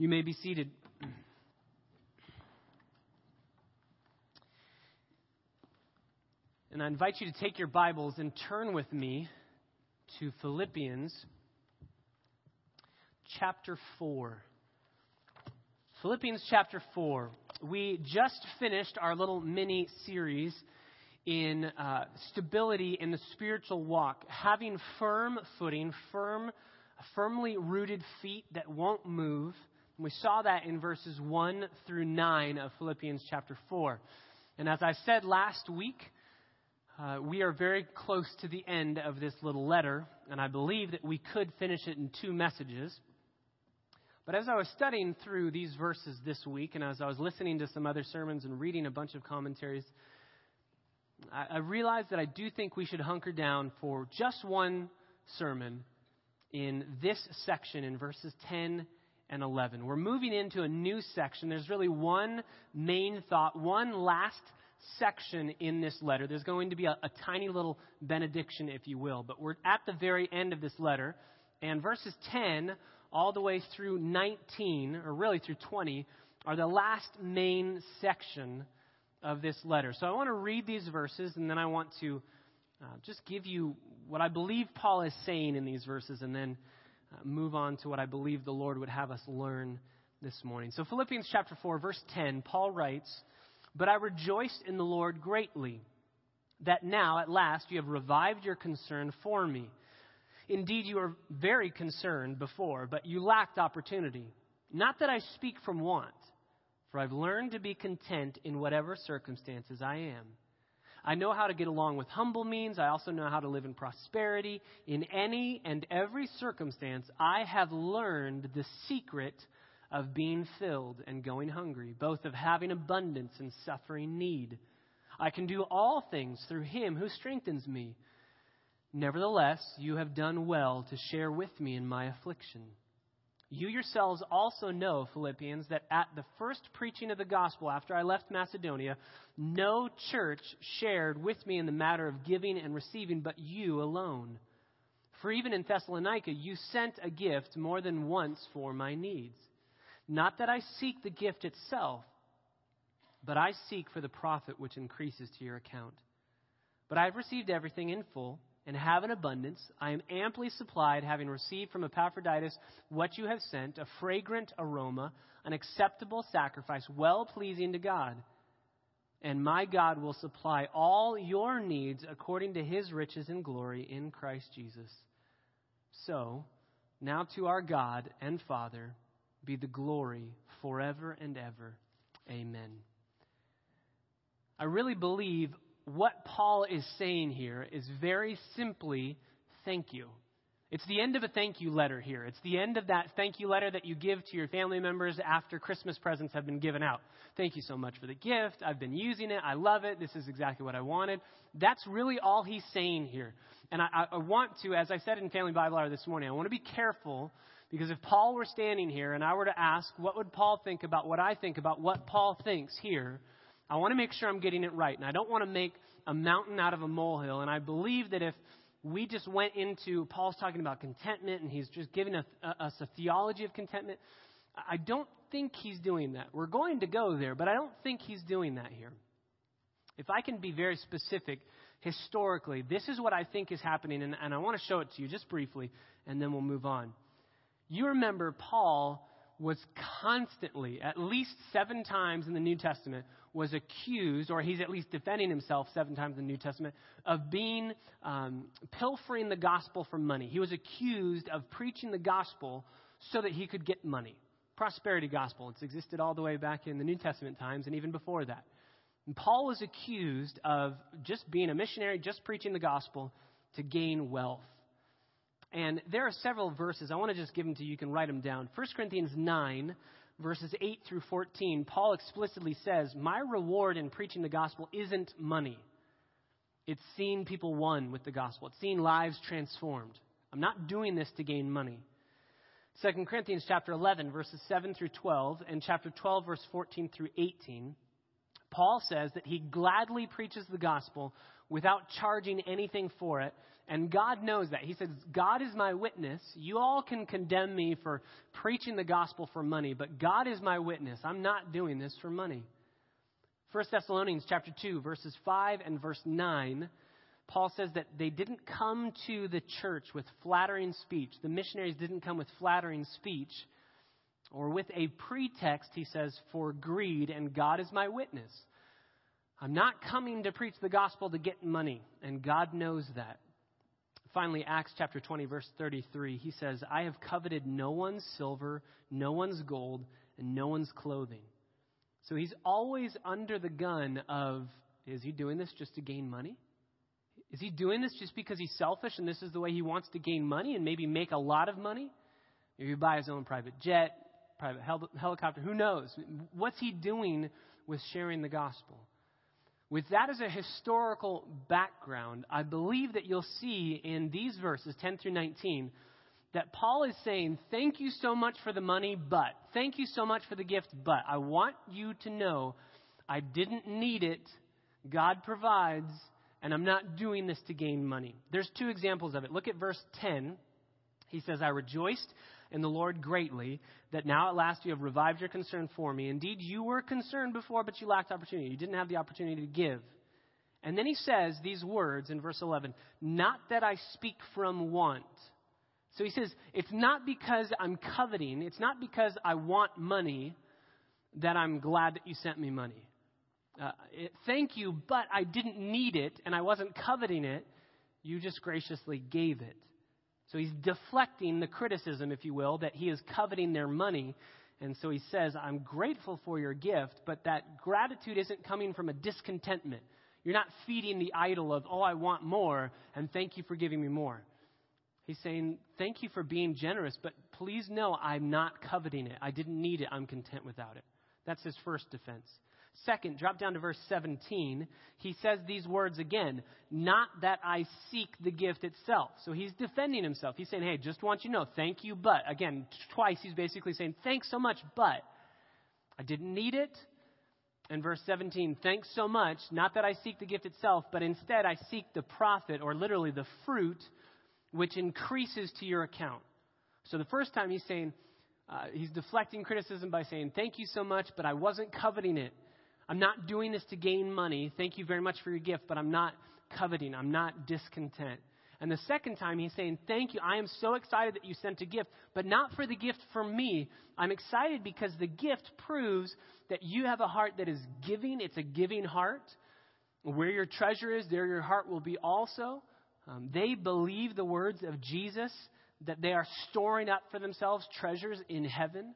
You may be seated. And I invite you to take your Bibles and turn with me to Philippians chapter 4. Philippians chapter 4. We just finished our little mini series in uh, stability in the spiritual walk, having firm footing, firm, firmly rooted feet that won't move. And we saw that in verses 1 through 9 of Philippians chapter 4. And as I said last week, uh, we are very close to the end of this little letter, and I believe that we could finish it in two messages. But as I was studying through these verses this week, and as I was listening to some other sermons and reading a bunch of commentaries, I, I realized that I do think we should hunker down for just one sermon in this section in verses 10 and 11. We're moving into a new section. There's really one main thought, one last section in this letter. There's going to be a, a, tiny little benediction, if you will. But we're at the very end of this letter, and verses 10 all the way through 19, or really through 20, are the last main section of this letter. So I want to read these verses, and then I want to uh, just give you what I believe Paul is saying in these verses, and then Uh, move on to what I believe the Lord would have us learn this morning. So, Philippians chapter 4, verse 10, Paul writes, But I rejoiced in the Lord greatly that now, at last, you have revived your concern for me. Indeed, you were very concerned before, but you lacked opportunity. Not that I speak from want for I've learned to be content in whatever circumstances I am. I know how to get along with humble means. I also know how to live in prosperity. In any and every circumstance, I have learned the secret of being filled and going hungry, both of having abundance and suffering need. I can do all things through him who strengthens me. Nevertheless, you have done well to share with me in my affliction. You yourselves also know, Philippians, that at the first preaching of the gospel after I left Macedonia, no church shared with me in the matter of giving and receiving, but you alone. For even in Thessalonica, you sent a gift more than once for my needs. Not that I seek the gift itself, but I seek for the profit which increases to your account. But I have received everything in full and have an abundance. I am amply supplied, having received from Epaphroditus what you have sent, a fragrant aroma, an acceptable sacrifice, well pleasing to God. And my God will supply all your needs according to his riches and glory in Christ Jesus. So, now to our God and Father be the glory forever and ever. Amen. I really believe what Paul is saying here is very simply thank you. It's the end of a thank you letter here. It's the end of that thank you letter that you give to your family members after Christmas presents have been given out. Thank you so much for the gift. I've been using it. I love it. This is exactly what I wanted. That's really all he's saying here. And I, I want to, as I said in Family Bible Hour this morning, I want to be careful because if Paul were standing here and I were to ask, what would Paul think about what I think about what Paul thinks here? I want to make sure I'm getting it right. And I don't want to make a mountain out of a molehill. And I believe that if we just went into, Paul's talking about contentment and he's just giving uh, us a theology of contentment. I don't think he's doing that. We're going to go there, but I don't think he's doing that here. If I can be very specific, historically, this is what I think is happening, and, and I want to show it to you just briefly, and then we'll move on. You remember Paul was constantly, at least seven times in the New Testament, was accused, or he's at least defending himself seven times in the New Testament, of being um, pilfering the gospel for money. He was accused of preaching the gospel so that he could get money. Prosperity gospel. It's existed all the way back in the New Testament times and even before that. And Paul was accused of just being a missionary, just preaching the gospel to gain wealth. And there are several verses. I want to just give them to you. You can write them down. 1 Corinthians 9, verses 8 through 14, Paul explicitly says, My reward in preaching the gospel isn't money. It's seeing people won with the gospel, it's seeing lives transformed. I'm not doing this to gain money. 2 Corinthians chapter 11, verses 7 through 12, and chapter 12, verse 14 through 18, Paul says that he gladly preaches the gospel without charging anything for it. And God knows that. He says, God is my witness. You all can condemn me for preaching the gospel for money, but God is my witness. I'm not doing this for money. 1 Thessalonians chapter 2, verses 5 and verse 9, Paul says that they didn't come to the church with flattering speech. The missionaries didn't come with flattering speech or with a pretext, he says, for greed, and God is my witness. I'm not coming to preach the gospel to get money, and God knows that. Finally, Acts chapter 20, verse 33, he says, I have coveted no one's silver, no one's gold, and no one's clothing. So he's always under the gun of, is he doing this just to gain money? Is he doing this just because he's selfish and this is the way he wants to gain money and maybe make a lot of money? Maybe buy his own private jet, private hel- helicopter, who knows? What's he doing with sharing the gospel? With that as a historical background, I believe that you'll see in these verses, 10 through 19, that Paul is saying, Thank you so much for the money, but. Thank you so much for the gift, but. I want you to know I didn't need it. God provides, and I'm not doing this to gain money. There's two examples of it. Look at verse 10. He says, I rejoiced in the Lord greatly that now at last you have revived your concern for me. Indeed, you were concerned before, but you lacked opportunity. You didn't have the opportunity to give. And then he says these words in verse 11 Not that I speak from want. So he says, It's not because I'm coveting, it's not because I want money that I'm glad that you sent me money. Uh, it, thank you, but I didn't need it and I wasn't coveting it. You just graciously gave it. So he's deflecting the criticism, if you will, that he is coveting their money. And so he says, I'm grateful for your gift, but that gratitude isn't coming from a discontentment. You're not feeding the idol of, oh, I want more, and thank you for giving me more. He's saying, thank you for being generous, but please know I'm not coveting it. I didn't need it. I'm content without it. That's his first defense. Second, drop down to verse 17. He says these words again, not that I seek the gift itself. So he's defending himself. He's saying, hey, just want you to know, thank you, but. Again, twice he's basically saying, thanks so much, but. I didn't need it. And verse 17, thanks so much, not that I seek the gift itself, but instead I seek the profit, or literally the fruit, which increases to your account. So the first time he's saying, uh, he's deflecting criticism by saying, thank you so much, but I wasn't coveting it. I'm not doing this to gain money. Thank you very much for your gift, but I'm not coveting. I'm not discontent. And the second time, he's saying, Thank you. I am so excited that you sent a gift, but not for the gift for me. I'm excited because the gift proves that you have a heart that is giving. It's a giving heart. Where your treasure is, there your heart will be also. Um, they believe the words of Jesus that they are storing up for themselves treasures in heaven.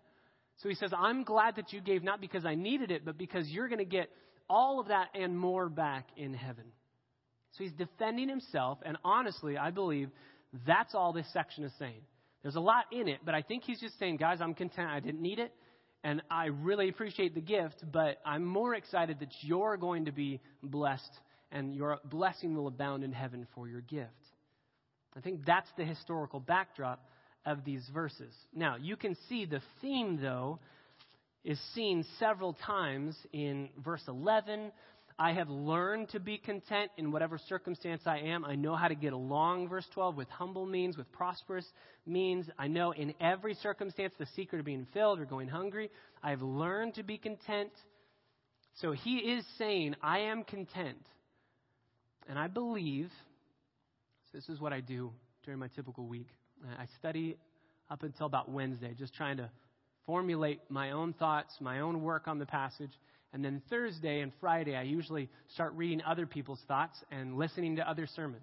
So he says, I'm glad that you gave not because I needed it, but because you're going to get all of that and more back in heaven. So he's defending himself, and honestly, I believe that's all this section is saying. There's a lot in it, but I think he's just saying, guys, I'm content. I didn't need it, and I really appreciate the gift, but I'm more excited that you're going to be blessed, and your blessing will abound in heaven for your gift. I think that's the historical backdrop of these verses. Now, you can see the theme, though, is seen several times in verse 11. I have learned to be content in whatever circumstance I am. I know how to get along, verse 12, with humble means, with prosperous means. I know in every circumstance the secret of being filled or going hungry. I have learned to be content. So he is saying, I am content. And I believe, so this is what I do during my typical week. I study up until about Wednesday, just trying to formulate my own thoughts, my own work on the passage. And then Thursday and Friday, I usually start reading other people's thoughts and listening to other sermons.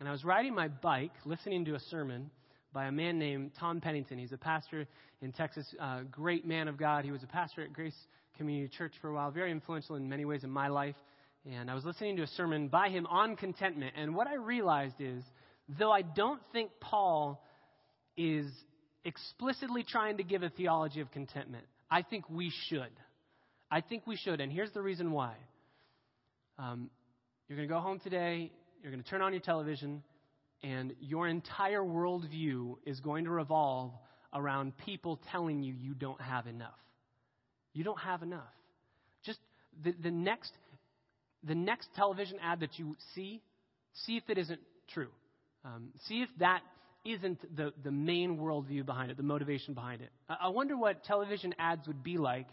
And I was riding my bike, listening to a sermon by a man named Tom Pennington. He's a pastor in Texas, uh, great man of God. He was a pastor at Grace Community Church for a while, very influential in many ways in my life. And I was listening to a sermon by him on contentment. And what I realized is though I don't think Paul is explicitly trying to give a theology of contentment, I think we should. I think we should, and here's the reason why. Um, you're going to go home today, you're going to turn on your television, and your entire worldview is going to revolve around people telling you you don't have enough. You don't have enough. Just the, the next the next television ad that you see, see if it isn't true. Um, see if that isn't the, the main worldview behind it, the motivation behind it. I wonder what television ads would be like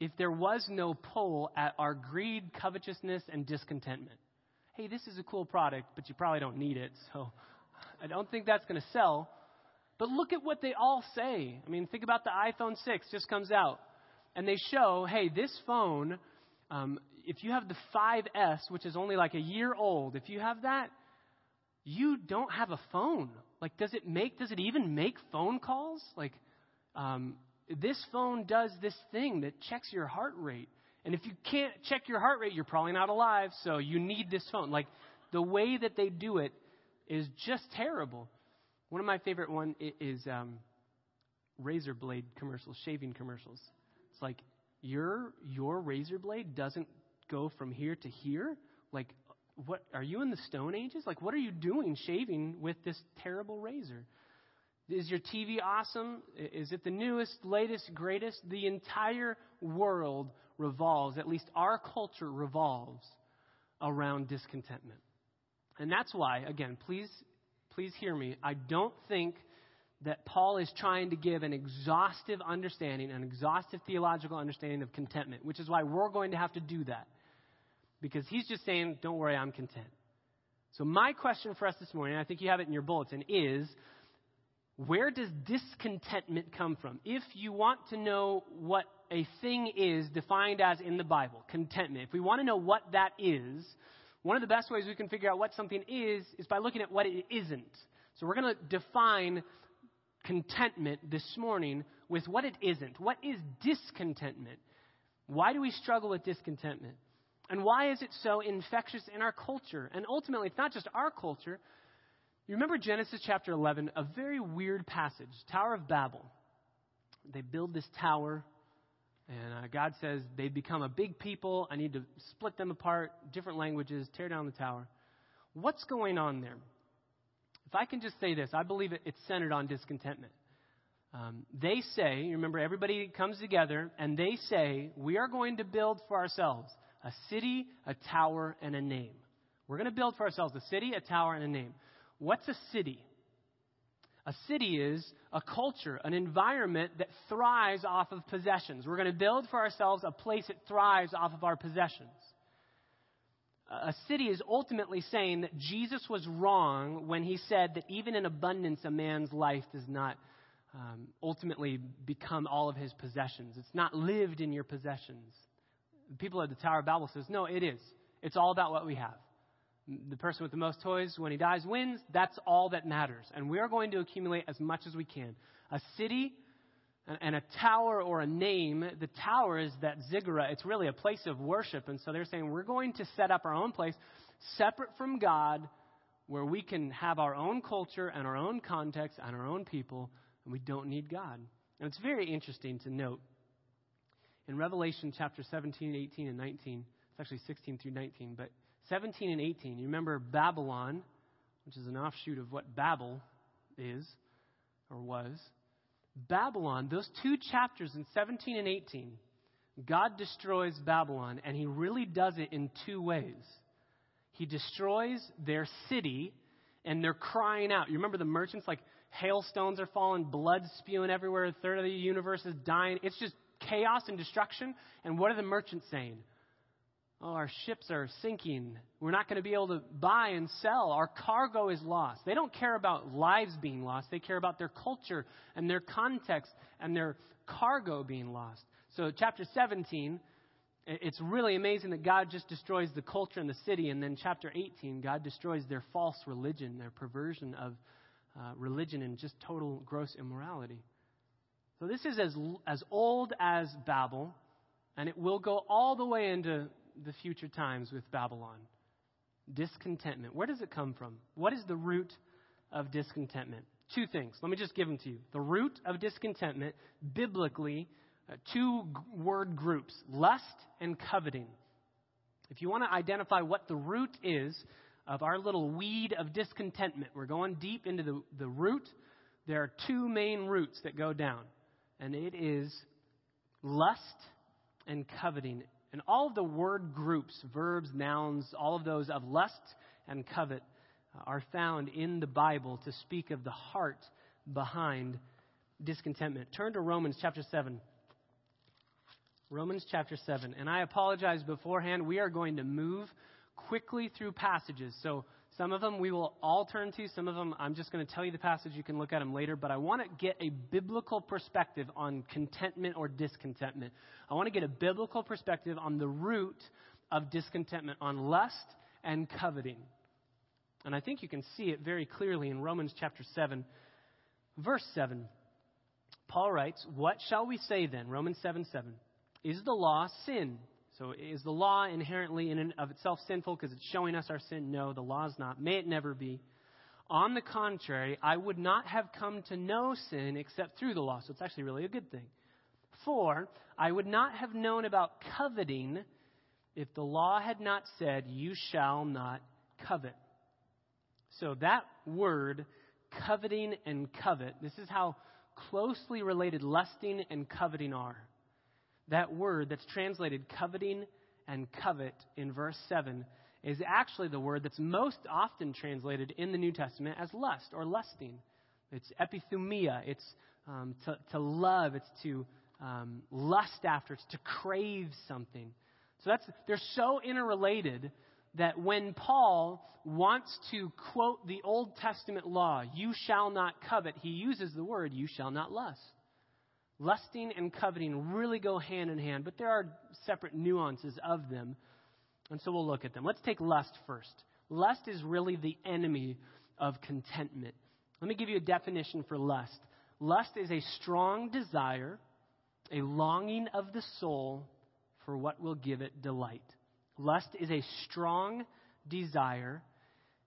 if there was no pull at our greed, covetousness, and discontentment. Hey, this is a cool product, but you probably don't need it, so I don't think that's going to sell. But look at what they all say. I mean, think about the iPhone 6 just comes out, and they show, hey, this phone, um, if you have the 5S, which is only like a year old, if you have that, you don't have a phone. Like, does it make, does it even make phone calls? Like, um, this phone does this thing that checks your heart rate. And if you can't check your heart rate, you're probably not alive, so you need this phone. Like, the way that they do it is just terrible. One of my favorite one is um, razor blade commercials, shaving commercials. It's like your your razor blade doesn't go from here to here. Like, what are you in the Stone Ages? Like, what are you doing shaving with this terrible razor? Is your TV awesome? Is it the newest, latest, greatest? The entire world revolves, at least our culture revolves around discontentment. And that's why, again, please, please hear me. I don't think that Paul is trying to give an exhaustive understanding, an exhaustive theological understanding of contentment, which is why we're going to have to do that. Because he's just saying, don't worry, I'm content. So, my question for us this morning, I think you have it in your bulletin, is where does discontentment come from? If you want to know what a thing is defined as in the Bible, contentment, if we want to know what that is, one of the best ways we can figure out what something is is by looking at what it isn't. So we're going to define contentment this morning with what it isn't. What is discontentment? Why do we struggle with discontentment? And why is it so infectious in our culture? And ultimately, it's not just our culture, you remember Genesis chapter 11, a very weird passage, Tower of Babel. They build this tower, and uh, God says They've become a big people. I need to split them apart, different languages, tear down the tower. What's going on there? If I can just say this, I believe it, it's centered on discontentment. Um, they say, remember, everybody comes together and they say, we are going to build for ourselves a city, a tower, and a name. We're going to build for ourselves a city, a tower, and a name. What's a city? A city is a culture, an environment that thrives off of possessions. We're going to build for ourselves a place that thrives off of our possessions. A city is ultimately saying that Jesus was wrong when he said that even in abundance, a man's life does not um, ultimately become all of his possessions. It's not lived in your possessions. People at the Tower of Babel says, no, it is. It's all about what we have the person with the most toys, when he dies, wins. That's all that matters. And we are going to accumulate as much as we can. A city and a tower or a name, the tower is that ziggurat. It's really a place of worship. And so they're saying we're going to set up our own place separate from God where we can have our own culture and our own context and our own people, and we don't need God. And it's very interesting to note in Revelation chapter 17, 18, and 19, it's actually 16 through 19, but 17 and 18. You remember Babylon, which is an offshoot of what Babel is or was. Babylon, those two chapters in 17 and 18, God destroys Babylon, and He really does it in two ways. He destroys their city, and they're crying out. You remember the merchants, like hailstones are falling, blood spewing everywhere, a third of the universe is dying. It's just chaos and destruction. And what are the merchants saying? Oh, our ships are sinking. We're not going to be able to buy and sell. Our cargo is lost. They don't care about lives being lost. They care about their culture and their context and their cargo being lost. So, chapter 17, it's really amazing that God just destroys the culture and the city. And then, chapter 18, God destroys their false religion, their perversion of uh, religion, and just total gross immorality. So, this is as, as old as Babel, and it will go all the way into the future times with Babylon. Discontentment. Where does it come from? What is the root of discontentment? Two things. Let me just give them to you. The root of discontentment, biblically, uh, two g- word groups lust and coveting. If you want to identify what the root is of our little weed of discontentment, we're going deep into the, the root. There are two main roots that go down, and it is lust and coveting And all of the word groups, verbs, nouns, all of those of lust and covet uh, are found in the Bible to speak of the heart behind discontentment. Turn to Romans chapter 7. Romans chapter 7. And I apologize beforehand. We are going to move quickly through passages. So some of them we will all turn to. Some of them I'm just going to tell you the passage. You can look at them later. But I want to get a biblical perspective on contentment or discontentment. I want to get a biblical perspective on the root of discontentment, on lust and coveting. And I think you can see it very clearly in Romans chapter 7, verse 7. Paul writes, What shall we say then? Romans 7 7. Is the law sin? So is the law inherently in and of itself sinful because it's showing us our sin? No, the law is not. May it never be. On the contrary, I would not have come to know sin except through the law. So it's actually really a good thing. For I would not have known about coveting if the law had not said, You shall not covet. So that word, coveting and covet, this is how closely related lusting and coveting are. That word that's translated coveting and covet in verse 7 is actually the word that's most often translated in the New Testament as lust or lusting. It's epithumia. It's um, to, to, love. It's to um, lust after. It's to crave something. So that's they're so interrelated that when Paul wants to quote the Old Testament law, you shall not covet, he uses the word, you shall not lust. Lusting and coveting really go hand in hand, but there are separate nuances of them. And so we'll look at them. Let's take lust first. Lust is really the enemy of contentment. Let me give you a definition for lust. Lust is a strong desire, a longing of the soul for what will give it delight. Lust is a strong desire,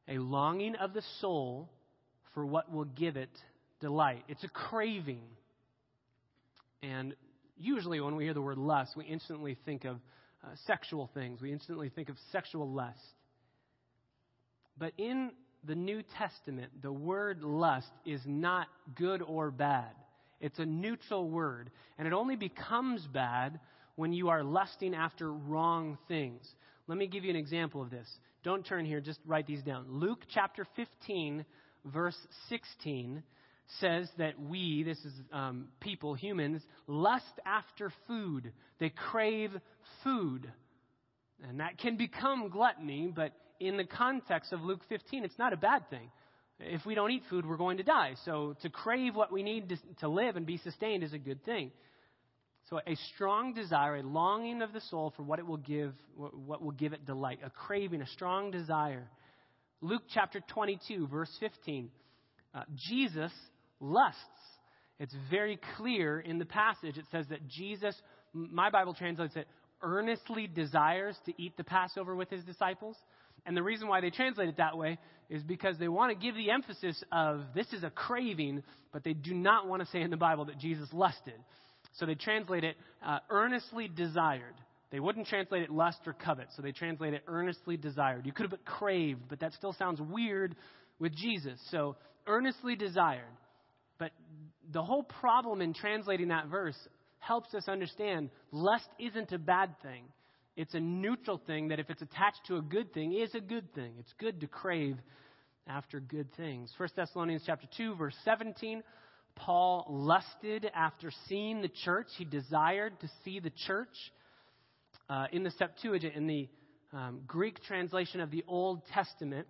a longing of the soul for what will give it delight. It's a craving. And usually, when we hear the word lust, we instantly think of uh, sexual things, we instantly think of sexual lust. But in the New Testament, the word lust is not good or bad. It's a neutral word. And it only becomes bad when you are lusting after wrong things. Let me give you an example of this. Don't turn here, just write these down. Luke chapter 15, verse 16 says that we, this is um, people, humans, lust after food. They crave food. And that can become gluttony, but in the context of Luke 15, it's not a bad thing. If we don't eat food, we're going to die. So to crave what we need to, to live and be sustained is a good thing. So a strong desire, a longing of the soul for what it will give, what will give it delight, a craving, a strong desire. Luke chapter 22, verse 15. Uh, Jesus lusts. It's very clear in the passage. It says that Jesus, my Bible translates it, earnestly desires to eat the Passover with his disciples. And the reason why they translate it that way is because they want to give the emphasis of this is a craving, but they do not want to say in the Bible that Jesus lusted. So they translate it uh, earnestly desired. They wouldn't translate it lust or covet, so they translate it earnestly desired. You could have craved, but that still sounds weird with Jesus. So earnestly desired. The whole problem in translating that verse helps us understand lust isn't a bad thing. It's a neutral thing that if it's attached to a good thing is a good thing. It's good to crave after good things. 1 Thessalonians chapter 2 verse 17 Paul lusted after seeing the church. He desired to see the church. Uh, in the Septuagint, in the um, Greek translation of the Old Testament,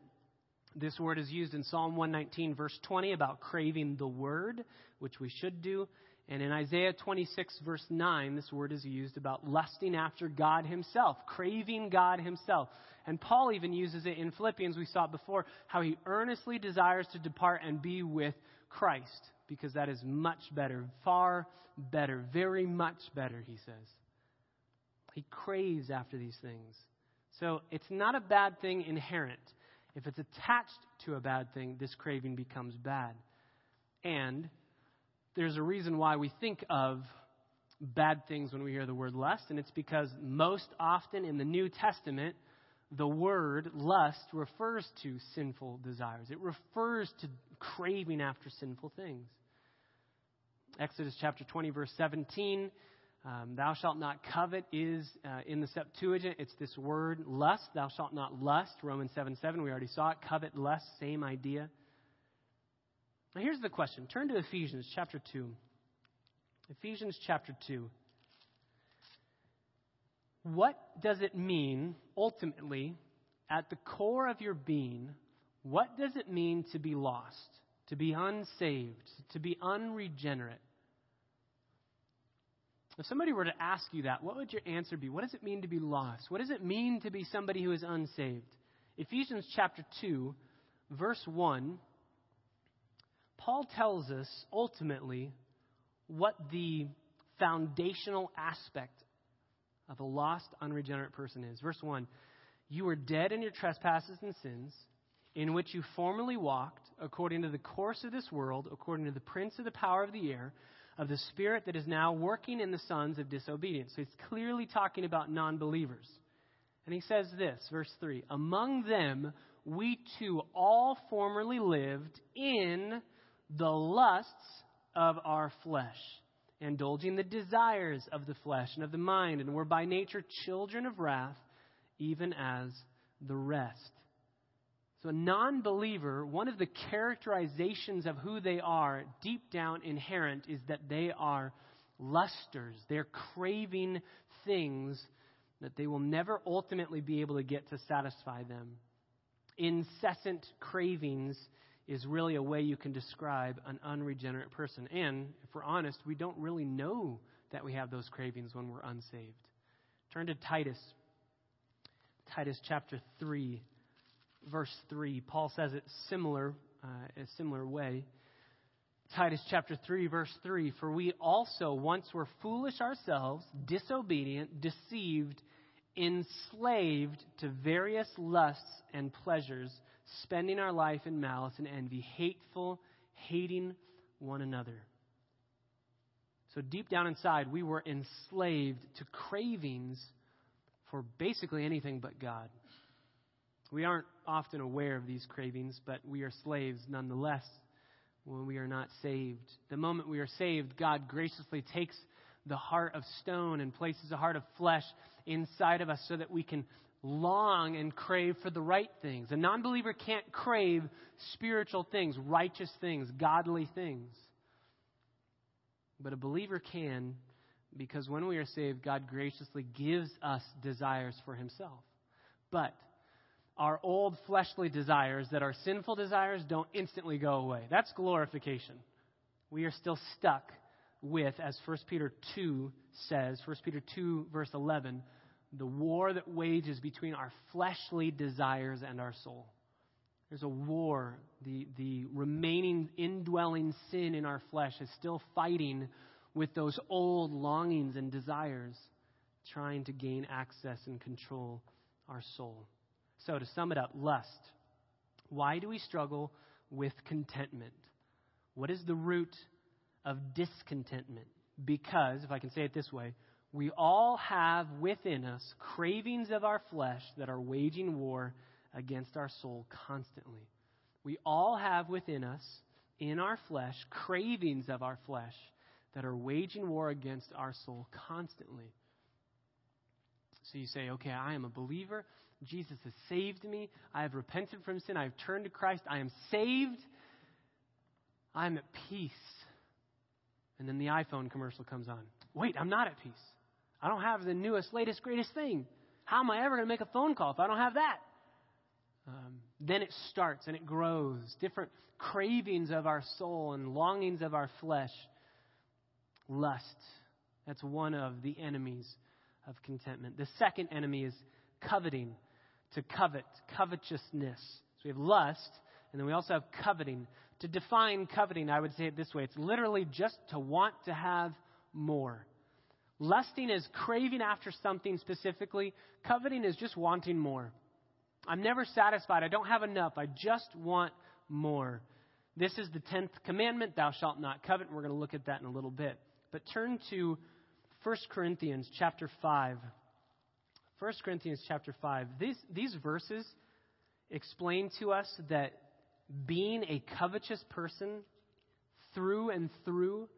this word is used in Psalm 119, verse 20, about craving the word, which we should do. And in Isaiah 26, verse 9, this word is used about lusting after God Himself, craving God Himself. And Paul even uses it in Philippians, we saw it before, how he earnestly desires to depart and be with Christ because that is much better, far better, very much better, he says. He craves after these things. So it's not a bad thing inherent. If it's attached to a bad thing, this craving becomes bad. And there's a reason why we think of bad things when we hear the word lust, and it's because most often in the New Testament, the word lust refers to sinful desires. It refers to craving after sinful things. Exodus chapter 20, verse 17. Um, thou shalt not covet is uh, in the Septuagint. It's this word lust. Thou shalt not lust. Romans 7 7. We already saw it. Covet, lust, same idea. Now here's the question. Turn to Ephesians chapter 2. Ephesians chapter 2. What does it mean, ultimately, at the core of your being, what does it mean to be lost, to be unsaved, to be unregenerate? If somebody were to ask you that, what would your answer be? What does it mean to be lost? What does it mean to be somebody who is unsaved? Ephesians chapter 2, verse 1, Paul tells us ultimately what the foundational aspect of a lost, unregenerate person is. Verse 1 You were dead in your trespasses and sins, in which you formerly walked, according to the course of this world, according to the prince of the power of the air of the Spirit that is now working in the sons of disobedience. So he's clearly talking about non believers. And he says this, verse 3 Among them we too all formerly lived in the lusts of our flesh, indulging the desires of the flesh and of the mind, and were by nature children of wrath, even as the rest. So, a non believer, one of the characterizations of who they are, deep down inherent, is that they are lusters. They're craving things that they will never ultimately be able to get to satisfy them. Incessant cravings is really a way you can describe an unregenerate person. And if we're honest, we don't really know that we have those cravings when we're unsaved. Turn to Titus. Titus chapter 3 verse 3. Paul says it similar, uh, a similar way. Titus chapter 3, verse 3 For we also once were foolish ourselves, disobedient, deceived, enslaved to various lusts and pleasures, spending our life in malice and envy, hateful, hating one another. So deep down inside, we were enslaved to cravings for basically anything but God. We aren't often aware of these cravings, but we are slaves nonetheless when we are not saved. The moment we are saved, God graciously takes the heart of stone and places a heart of flesh inside of us so that we can long and crave for the right things. A non believer can't crave spiritual things, righteous things, godly things. But a believer can because when we are saved, God graciously gives us desires for himself. But our old fleshly desires, that our sinful desires, don't instantly go away. That's glorification. We are still stuck with, as 1 Peter 2 says, 1 Peter 2, verse 11, the war that wages between our fleshly desires and our soul. There's a war. The, the remaining indwelling sin in our flesh is still fighting with those old longings and desires, trying to gain access and control our soul. So, to sum it up, lust. Why do we struggle with contentment? What is the root of discontentment? Because, if I can say it this way, we all have within us cravings of our flesh that are waging war against our soul constantly. We all have within us, in our flesh, cravings of our flesh that are waging war against our soul constantly. So you say, okay, I am a believer. Jesus has saved me. I have repented from sin. I have turned to Christ. I am saved. I am at peace. And then the iPhone commercial comes on. Wait, I'm not at peace. I don't have the newest, latest, greatest thing. How am I ever going to make a phone call if I don't have that? Um, then it starts and it grows. Different cravings of our soul and longings of our flesh. Lust. That's one of the enemies of contentment. The second enemy is coveting to covet, covetousness. So we have lust, and then we also have coveting. To define coveting, I would say it this way it's literally just to want to have more. Lusting is craving after something specifically, coveting is just wanting more. I'm never satisfied. I don't have enough. I just want more. This is the 10th commandment thou shalt not covet. We're going to look at that in a little bit. But turn to 1 Corinthians chapter 5. 1 Corinthians chapter 5. These, these verses explain to us that being a covetous person through and through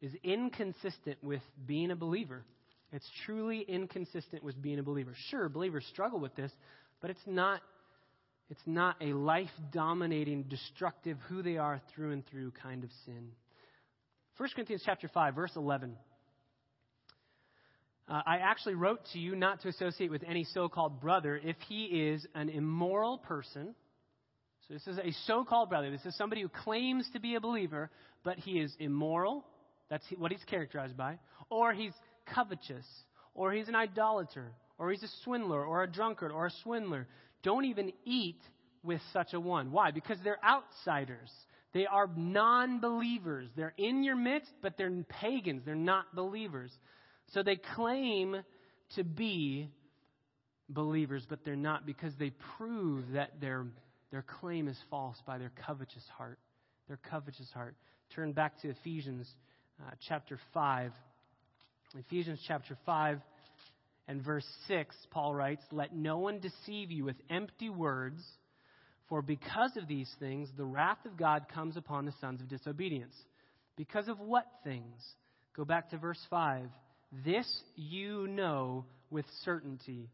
is inconsistent with being a believer. It's truly inconsistent with being a believer. Sure, believers struggle with this, but it's not it's not a life dominating, destructive, who they are through and through kind of sin. 1 Corinthians chapter 5, verse 11. Uh, I actually wrote to you not to associate with any so called brother if he is an immoral person. So, this is a so called brother. This is somebody who claims to be a believer, but he is immoral. That's what he's characterized by. Or he's covetous. Or he's an idolater. Or he's a swindler. Or a drunkard. Or a swindler. Don't even eat with such a one. Why? Because they're outsiders. They are non believers. They're in your midst, but they're pagans. They're not believers. So they claim to be believers, but they're not because they prove that their, their claim is false by their covetous heart. Their covetous heart. Turn back to Ephesians uh, chapter 5. Ephesians chapter 5 and verse 6, Paul writes, Let no one deceive you with empty words, for because of these things the wrath of God comes upon the sons of disobedience. Because of what things? Go back to verse 5. This you know with certainty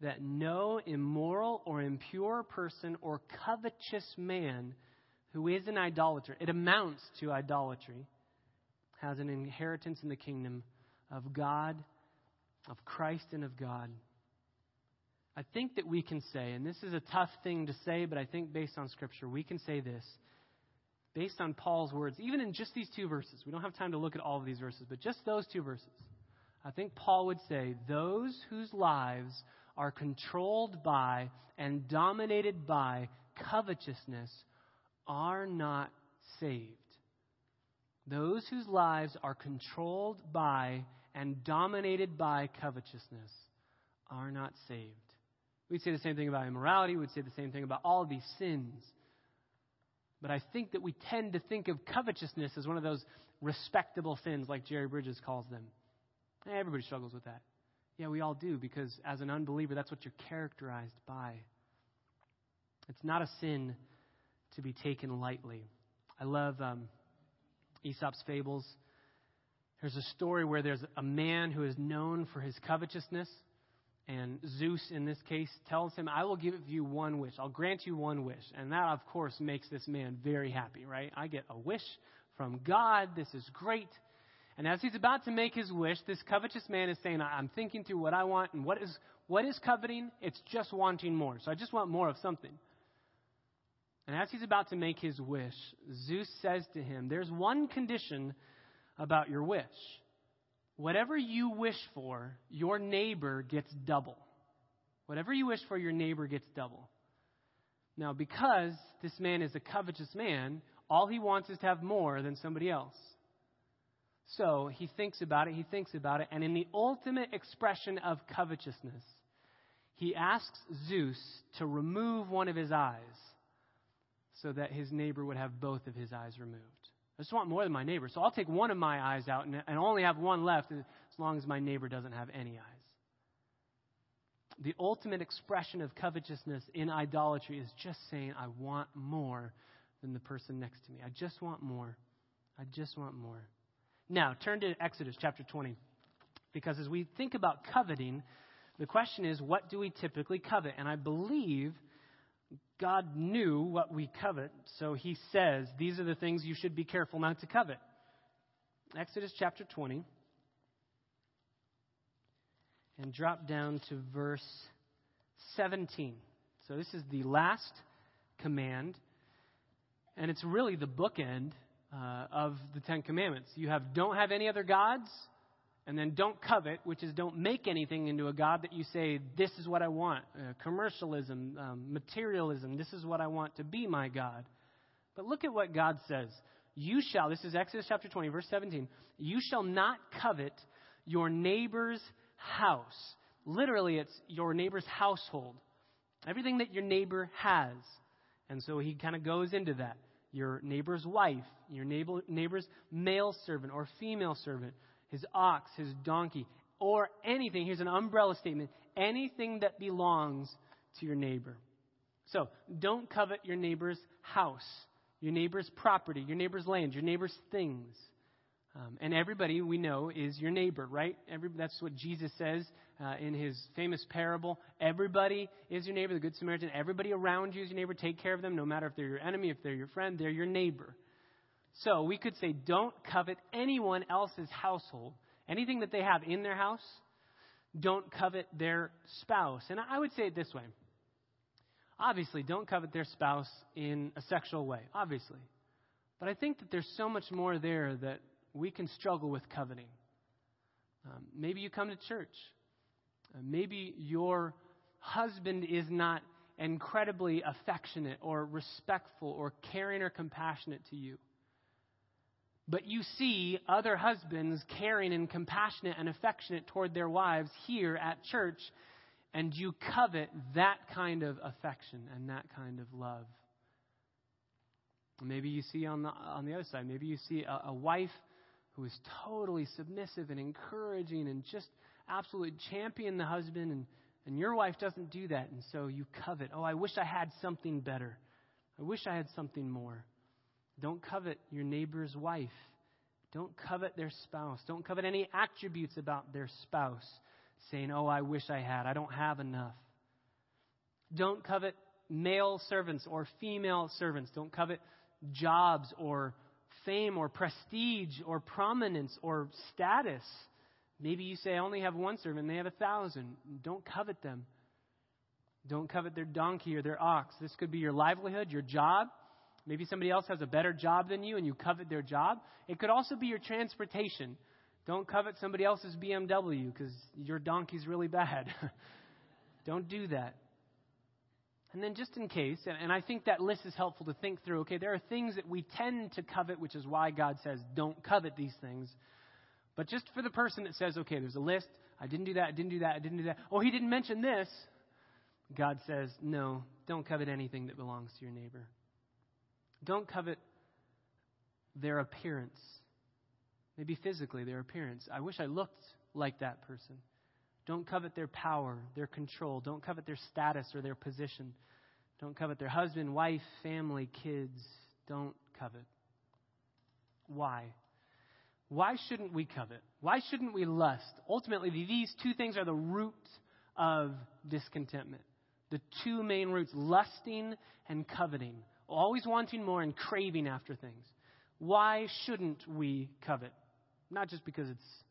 that no immoral or impure person or covetous man who is an idolater, it amounts to idolatry, has an inheritance in the kingdom of God, of Christ, and of God. I think that we can say, and this is a tough thing to say, but I think based on Scripture, we can say this. Based on Paul's words, even in just these two verses, we don't have time to look at all of these verses, but just those two verses. I think Paul would say, those whose lives are controlled by and dominated by covetousness are not saved. Those whose lives are controlled by and dominated by covetousness are not saved. We'd say the same thing about immorality. We'd say the same thing about all these sins. But I think that we tend to think of covetousness as one of those respectable sins, like Jerry Bridges calls them. Everybody struggles with that. Yeah, we all do, because as an unbeliever, that's what you're characterized by. It's not a sin to be taken lightly. I love um, Aesop's fables. There's a story where there's a man who is known for his covetousness, and Zeus, in this case, tells him, I will give you one wish. I'll grant you one wish. And that, of course, makes this man very happy, right? I get a wish from God. This is great. And as he's about to make his wish, this covetous man is saying, I'm thinking through what I want, and what is, what is coveting? It's just wanting more. So I just want more of something. And as he's about to make his wish, Zeus says to him, There's one condition about your wish. Whatever you wish for, your neighbor gets double. Whatever you wish for, your neighbor gets double. Now, because this man is a covetous man, all he wants is to have more than somebody else. So he thinks about it, he thinks about it, and in the ultimate expression of covetousness, he asks Zeus to remove one of his eyes so that his neighbor would have both of his eyes removed. I just want more than my neighbor, so I'll take one of my eyes out and, and only have one left as long as my neighbor doesn't have any eyes. The ultimate expression of covetousness in idolatry is just saying, I want more than the person next to me. I just want more. I just want more. Now, turn to Exodus chapter 20. Because as we think about coveting, the question is, what do we typically covet? And I believe God knew what we covet, so he says, these are the things you should be careful not to covet. Exodus chapter 20. And drop down to verse 17. So this is the last command, and it's really the bookend uh, of the Ten Commandments. You have don't have any other gods, and then don't covet, which is don't make anything into a God that you say, this is what I want. Uh, commercialism, um, materialism, this is what I want to be my God. But look at what God says. You shall, this is Exodus chapter 20, verse 17, you shall not covet your neighbor's house. Literally, it's your neighbor's household. Everything that your neighbor has. And so he kind of goes into that your neighbor's wife, your neighbor, neighbor's male servant or female servant, his ox, his donkey, or anything. Here's an umbrella statement anything that belongs to your neighbor. So don't covet your neighbor's house, your neighbor's property, your neighbor's land, your neighbor's things. Um, and everybody we know is your neighbor, right? Every, that's what Jesus says uh, in his famous parable. Everybody is your neighbor, the Good Samaritan. Everybody around you is your neighbor. Take care of them, no matter if they're your enemy, if they're your friend, they're your neighbor. So we could say, don't covet anyone else's household. Anything that they have in their house, don't covet their spouse. And I would say it this way obviously, don't covet their spouse in a sexual way, obviously. But I think that there's so much more there that we can struggle with coveting. Um, maybe you come to church. Uh, maybe your husband is not incredibly affectionate or respectful or caring or compassionate to you. But you see other husbands caring and compassionate and affectionate toward their wives here at church, and you covet that kind of affection and that kind of love. Maybe you see on the, on the other side, maybe you see a, a wife who is totally submissive and encouraging and just absolutely champion the husband, and, and your wife doesn't do that, and so you covet, oh, I wish I had something better. I wish I had something more. Don't covet your neighbor's wife. Don't covet their spouse. Don't covet any attributes about their spouse, saying, Oh, I wish I had. I don't have enough. Don't covet male servants or female servants. Don't covet jobs or fame or prestige or prominence or status. Maybe you say, I only have one servant they have a thousand. Don't covet them. Don't covet their donkey or their ox. This could be your livelihood, your job. Maybe somebody else has a better job than you and you covet their job. It could also be your transportation. Don't covet somebody else's BMW because your donkey's really bad. Don't do that. And then, just in case, and I think that list is helpful to think through okay, there are things that we tend to covet, which is why God says, don't covet these things. But just for the person that says, okay, there's a list, I didn't do that, I didn't do that, I didn't do that. Oh, he didn't mention this. God says, no, don't covet anything that belongs to your neighbor. Don't covet their appearance. Maybe physically, their appearance. I wish I looked like that person. Don't covet their power, their control. Don't covet their status or their position. Don't covet their husband, wife, family, kids. Don't covet. Why? Why shouldn't we covet? Why shouldn't we lust? Ultimately, these two things are the root of discontentment. The two main roots lusting and coveting, always wanting more and craving after things. Why shouldn't we covet? Not just because it's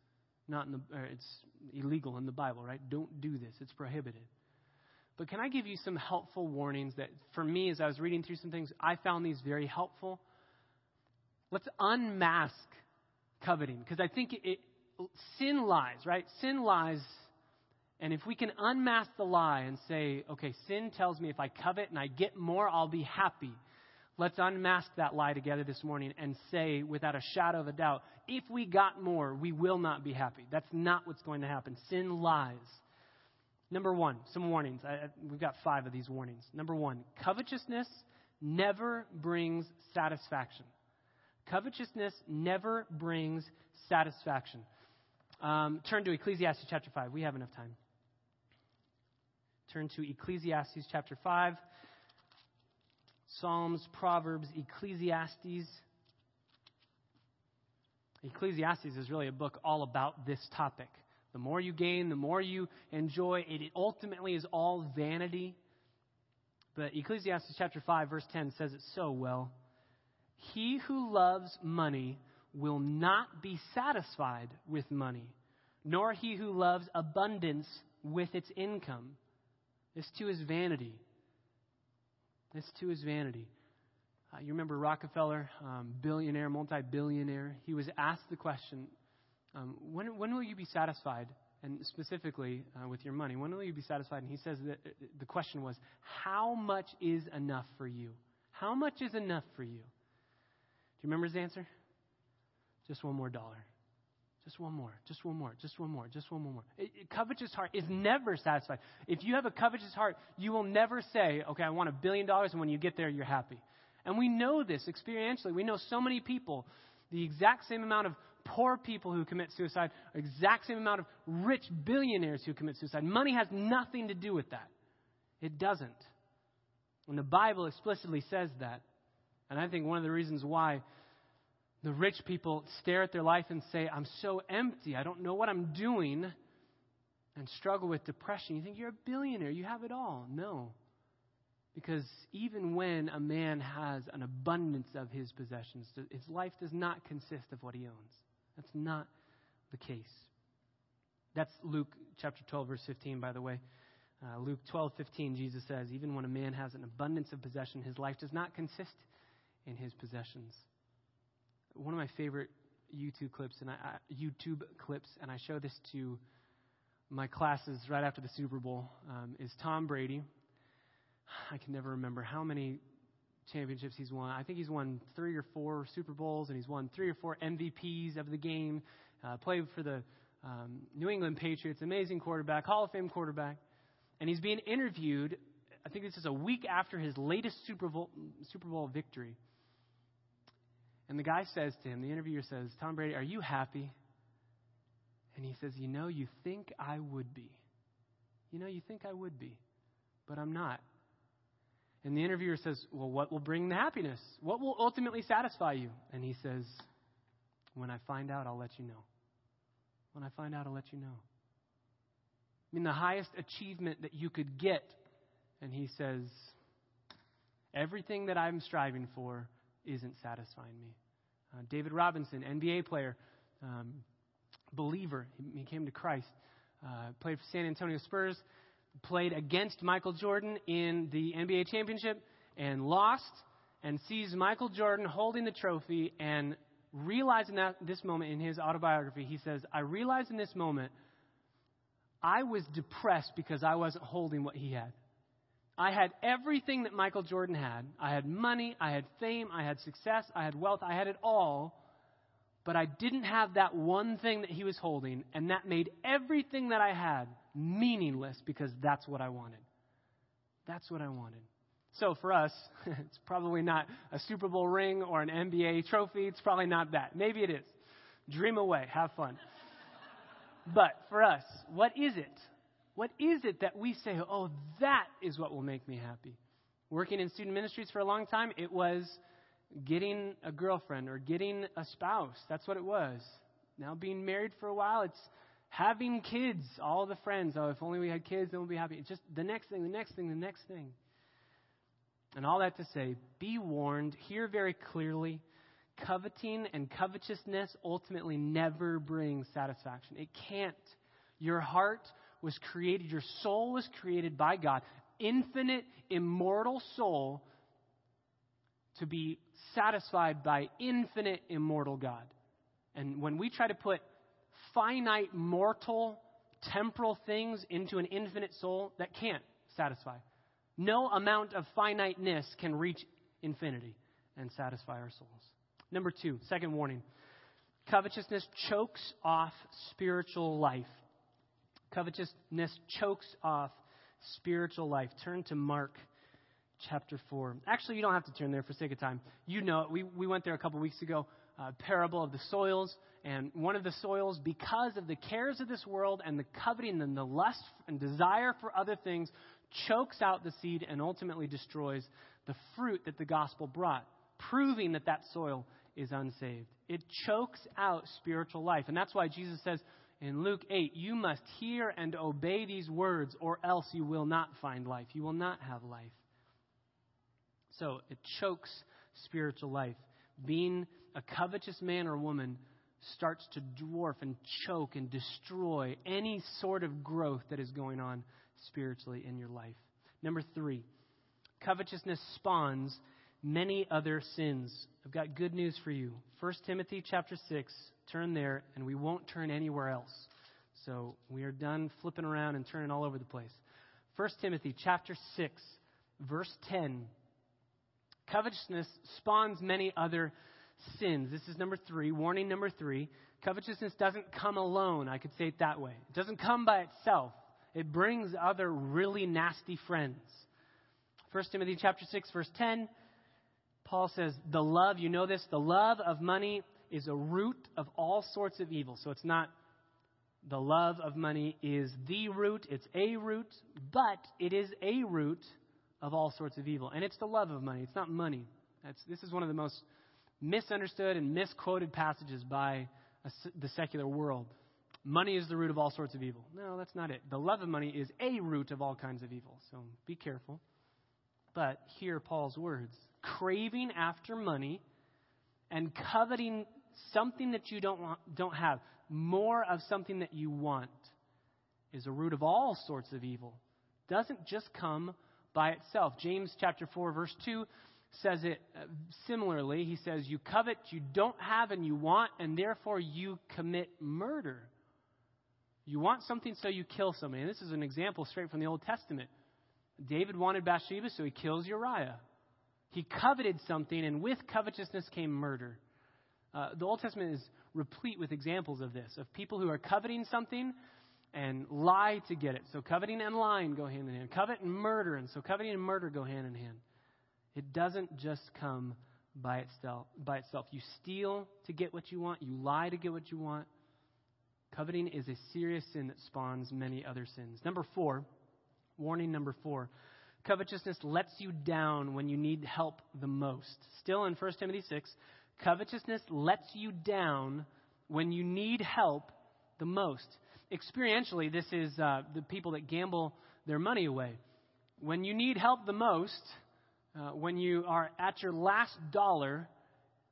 not in the, it's illegal in the Bible, right? Don't do this. It's prohibited. But can I give you some helpful warnings that, for me, as I was reading through some things, I found these very helpful. Let's unmask coveting because I think it, it, sin lies, right? Sin lies. And if we can unmask the lie and say, okay, sin tells me if I covet and I get more, I'll be happy. Let's unmask that lie together this morning and say, without a shadow of a doubt, if we got more, we will not be happy. That's not what's going to happen. Sin lies. Number one, some warnings. I, we've got five of these warnings. Number one, covetousness never brings satisfaction. Covetousness never brings satisfaction. Um, turn to Ecclesiastes chapter 5. We have enough time. Turn to Ecclesiastes chapter 5. Psalms, Proverbs, Ecclesiastes. Ecclesiastes is really a book all about this topic. The more you gain, the more you enjoy. It ultimately is all vanity. But Ecclesiastes chapter 5, verse 10 says it so well. He who loves money will not be satisfied with money, nor he who loves abundance with its income. This too is vanity. This too is vanity. Uh, you remember Rockefeller, um, billionaire, multi billionaire? He was asked the question um, when, when will you be satisfied? And specifically uh, with your money, when will you be satisfied? And he says that uh, the question was, How much is enough for you? How much is enough for you? Do you remember his answer? Just one more dollar. Just one more, just one more, just one more, just one more. It, it, covetous heart is never satisfied. If you have a covetous heart, you will never say, okay, I want a billion dollars, and when you get there, you're happy. And we know this experientially. We know so many people, the exact same amount of poor people who commit suicide, exact same amount of rich billionaires who commit suicide. Money has nothing to do with that. It doesn't. And the Bible explicitly says that. And I think one of the reasons why The rich people stare at their life and say, I'm so empty. I don't know what I'm doing, and struggle with depression. You think you're a billionaire. You have it all. No. Because even when a man has an abundance of his possessions, his life does not consist of what he owns. That's not the case. That's Luke chapter 12, verse 15, by the way. Uh, Luke 12, 15, Jesus says, Even when a man has an abundance of possession, his life does not consist in his possessions. One of my favorite YouTube clips, and I, YouTube clips, and I show this to my classes right after the Super Bowl, um, is Tom Brady. I can never remember how many championships he's won. I think he's won three or four Super Bowls, and he's won three or four MVPs of the game. Uh, played for the um, New England Patriots, amazing quarterback, Hall of Fame quarterback. And he's being interviewed, I think this is a week after his latest Super Bowl, Super Bowl victory. And the guy says to him, the interviewer says, Tom Brady, are you happy? And he says, You know, you think I would be. You know, you think I would be, but I'm not. And the interviewer says, Well, what will bring the happiness? What will ultimately satisfy you? And he says, When I find out, I'll let you know. When I find out, I'll let you know. I mean, the highest achievement that you could get. And he says, Everything that I'm striving for isn't satisfying me. Uh, David Robinson, NBA player, um, believer, he, came to Christ, uh, played for San Antonio Spurs, played against Michael Jordan in the NBA championship, and lost, and sees Michael Jordan holding the trophy and realizing that this moment in his autobiography, he says, I realized in this moment I was depressed because I wasn't holding what he had. I had everything that Michael Jordan had. I had money, I had fame, I had success, I had wealth, I had it all. But I didn't have that one thing that he was holding, and that made everything that I had meaningless because that's what I wanted. That's what I wanted. So for us, it's probably not a Super Bowl ring or an NBA trophy. It's probably not that. Maybe it is. Dream away, have fun. but for us, what is it? What is it that we say, oh, that is what will make me happy? Working in student ministries for a long time, it was getting a girlfriend or getting a spouse. That's what it was. Now, being married for a while, it's having kids. All the friends, oh, if only we had kids, then we'll be happy. It's just the next thing, the next thing, the next thing. And all that to say, be warned, hear very clearly. Coveting and covetousness ultimately never brings satisfaction. It can't. Your heart was created, your soul was created by God, infinite, immortal soul, to be satisfied by infinite, immortal God. And when we try to put finite, mortal, temporal things into an infinite soul, that can't satisfy. No amount of finiteness can reach infinity and satisfy our souls. Number two, second warning covetousness chokes off spiritual life. Covetousness chokes off spiritual life. Turn to Mark chapter 4. Actually, you don't have to turn there for sake of time. You know. We, we went there a couple weeks ago. Uh, parable of the soils. And one of the soils, because of the cares of this world and the coveting and the lust and desire for other things, chokes out the seed and ultimately destroys the fruit that the gospel brought, proving that that soil is unsaved. It chokes out spiritual life. And that's why Jesus says in Luke 8, You must hear and obey these words, or else you will not find life. You will not have life. So it chokes spiritual life. Being a covetous man or woman starts to dwarf and choke and destroy any sort of growth that is going on spiritually in your life. Number three, covetousness spawns many other sins. I've got good news for you. 1 Timothy chapter 6, turn there, and we won't turn anywhere else. So we are done flipping around and turning all over the place. 1 Timothy chapter 6, verse 10. Covetousness spawns many other sins. This is number three. Warning number three. Covetousness doesn't come alone. I could say it that way. It doesn't come by itself. It brings other really nasty friends. 1 Timothy chapter 6 verse 10 Paul says the love you know this the love of money is a root of all sorts of evil. So it's not the love of money is the root, it's a root, but it is a root of all sorts of evil. And it's the love of money. It's not money. That's, this is one of the most misunderstood and misquoted passages by a, the secular world. Money is the root of all sorts of evil. No, that's not it. The love of money is a root of all kinds of evil. So be careful. But hear Paul's words craving after money and coveting something that you don't, want, don't have, more of something that you want, is a root of all sorts of evil. Doesn't just come by itself. James chapter 4 verse 2 says it uh, similarly. He says, You covet, you don't have, and you want, and therefore you commit murder. You want something, so you kill somebody. And this is an example straight from the Old Testament. David wanted Bathsheba, so he kills Uriah. He coveted something, and with covetousness came murder. Uh, the Old Testament is replete with examples of this, of people who are coveting something and lie to get it. So coveting and lying go hand in hand. Covet and murder, and so coveting and murder go hand in hand. It doesn't just come by itself. By itself, you steal to get what you want. You lie to get what you want. Coveting is a serious sin that spawns many other sins. Number four, warning number four. Covetousness lets you down when you need help the most. Still in 1 Timothy 6, covetousness lets you down when you need help the most. Experientially, this is uh, the people that gamble their money away. When you need help the most, uh, when you are at your last dollar,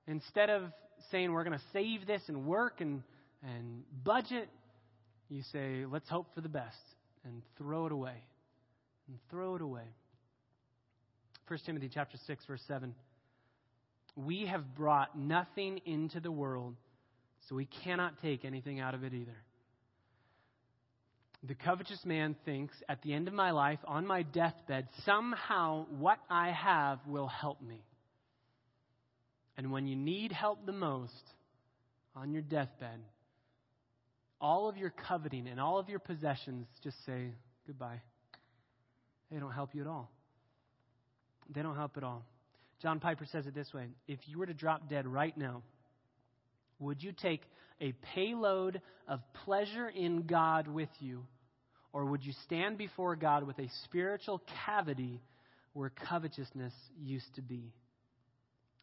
instead of saying we're going to save this and work and, and budget, you say, let's hope for the best and throw it away. And throw it away. 1 Timothy chapter 6 verse 7. We have brought nothing into the world, so we cannot take anything out of it either. The covetous man thinks, at the end of my life, on my deathbed, somehow what I have will help me. And when you need help the most, on your deathbed, all of your coveting and all of your possessions just say goodbye. They don't help you at all. They don't help at all. John Piper says it this way If you were to drop dead right now, would you take a payload of pleasure in God with you? Or would you stand before God with a spiritual cavity where covetousness used to be?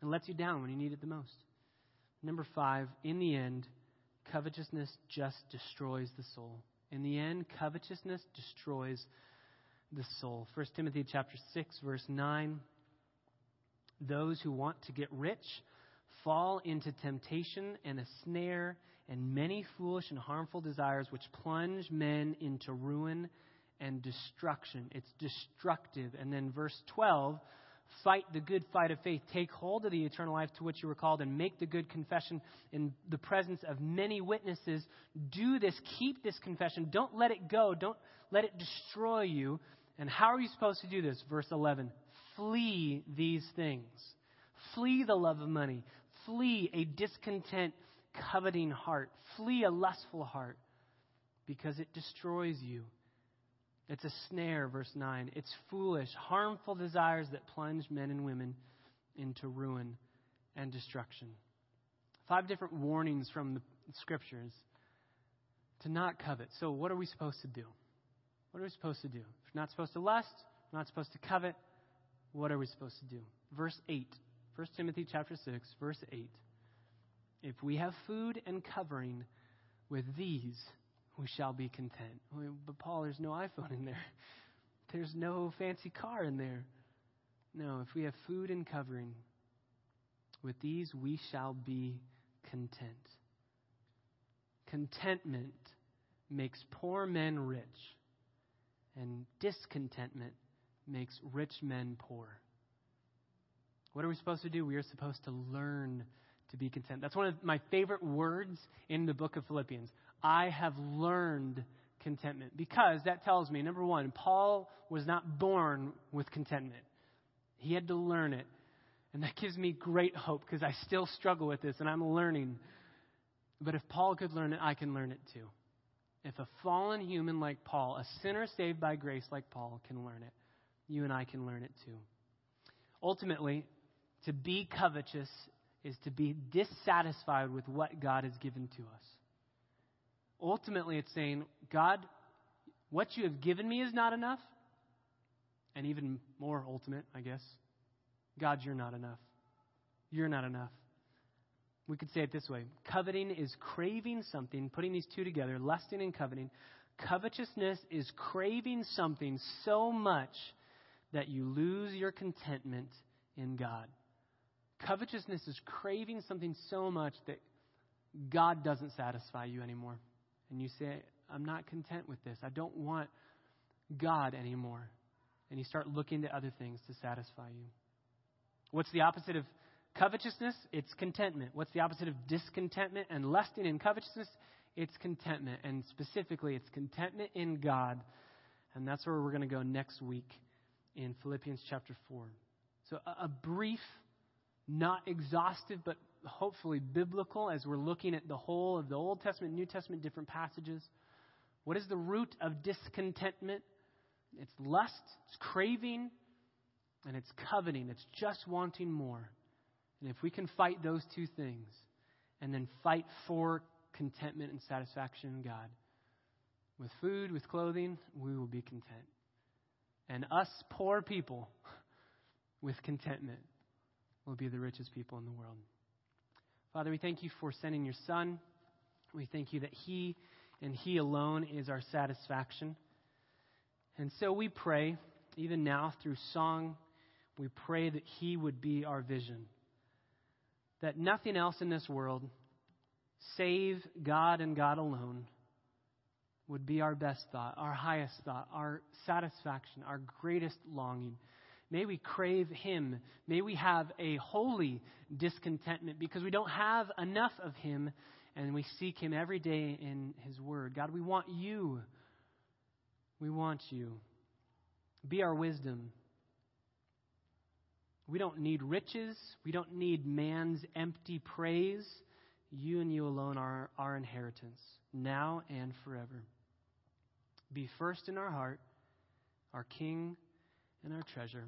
It lets you down when you need it the most. Number five, in the end, covetousness just destroys the soul. In the end, covetousness destroys the soul. 1 Timothy chapter 6 verse 9 Those who want to get rich fall into temptation and a snare and many foolish and harmful desires which plunge men into ruin and destruction. It's destructive. And then verse 12 fight the good fight of faith, take hold of the eternal life to which you were called, and make the good confession in the presence of many witnesses. Do this, keep this confession. Don't let it go, don't let it destroy you. And how are you supposed to do this? Verse 11 flee these things. Flee the love of money. Flee a discontent coveting heart. Flee a lustful heart because it destroys you. It's a snare, verse 9. It's foolish, harmful desires that plunge men and women into ruin and destruction. Five different warnings from the scriptures to not covet. So, what are we supposed to do? What are we supposed to do? We're not supposed to lust, we're not supposed to covet, what are we supposed to do? Verse 8. 1 Timothy chapter 6, verse 8. If we have food and covering, with these we shall be content. But Paul, there's no iPhone in there. There's no fancy car in there. No, if we have food and covering, with these we shall be content. Contentment makes poor men rich, and discontentment makes rich men poor. What are we supposed to do? We are supposed to learn to be content. That's one of my favorite words in the book of Philippians. I have learned contentment because that tells me, number one, Paul was not born with contentment, he had to learn it. And that gives me great hope because I still struggle with this and I'm learning. But if Paul could learn it, I can learn it too. If a fallen human like Paul, a sinner saved by grace like Paul, can learn it, you and I can learn it too. Ultimately, to be covetous is to be dissatisfied with what God has given to us. Ultimately, it's saying, God, what you have given me is not enough. And even more ultimate, I guess, God, you're not enough. You're not enough. We could say it this way coveting is craving something, putting these two together, lusting and coveting. Covetousness is craving something so much that you lose your contentment in God. Covetousness is craving something so much that God doesn't satisfy you anymore. And you say, I'm not content with this. I don't want God anymore. And you start looking to other things to satisfy you. What's the opposite of covetousness? It's contentment. What's the opposite of discontentment and lusting and covetousness? It's contentment. And specifically, it's contentment in God. And that's where we're going to go next week in Philippians chapter 4. So, a, a brief, not exhaustive, but hopefully biblical as we're looking at the whole of the Old Testament, New Testament, different passages. What is the root of discontentment? It's lust, it's craving, and it's coveting. It's just wanting more. And if we can fight those two things and then fight for contentment and satisfaction in God, with food, with clothing, we will be content. And us poor people with contentment will be the richest people in the world. Father, we thank you for sending your Son. We thank you that He and He alone is our satisfaction. And so we pray, even now through song, we pray that He would be our vision. That nothing else in this world, save God and God alone, would be our best thought, our highest thought, our satisfaction, our greatest longing. May we crave Him. May we have a holy discontentment because we don't have enough of Him and we seek Him every day in His Word. God, we want you. We want you. Be our wisdom. We don't need riches. We don't need man's empty praise. You and you alone are our inheritance, now and forever. Be first in our heart, our King and our treasure.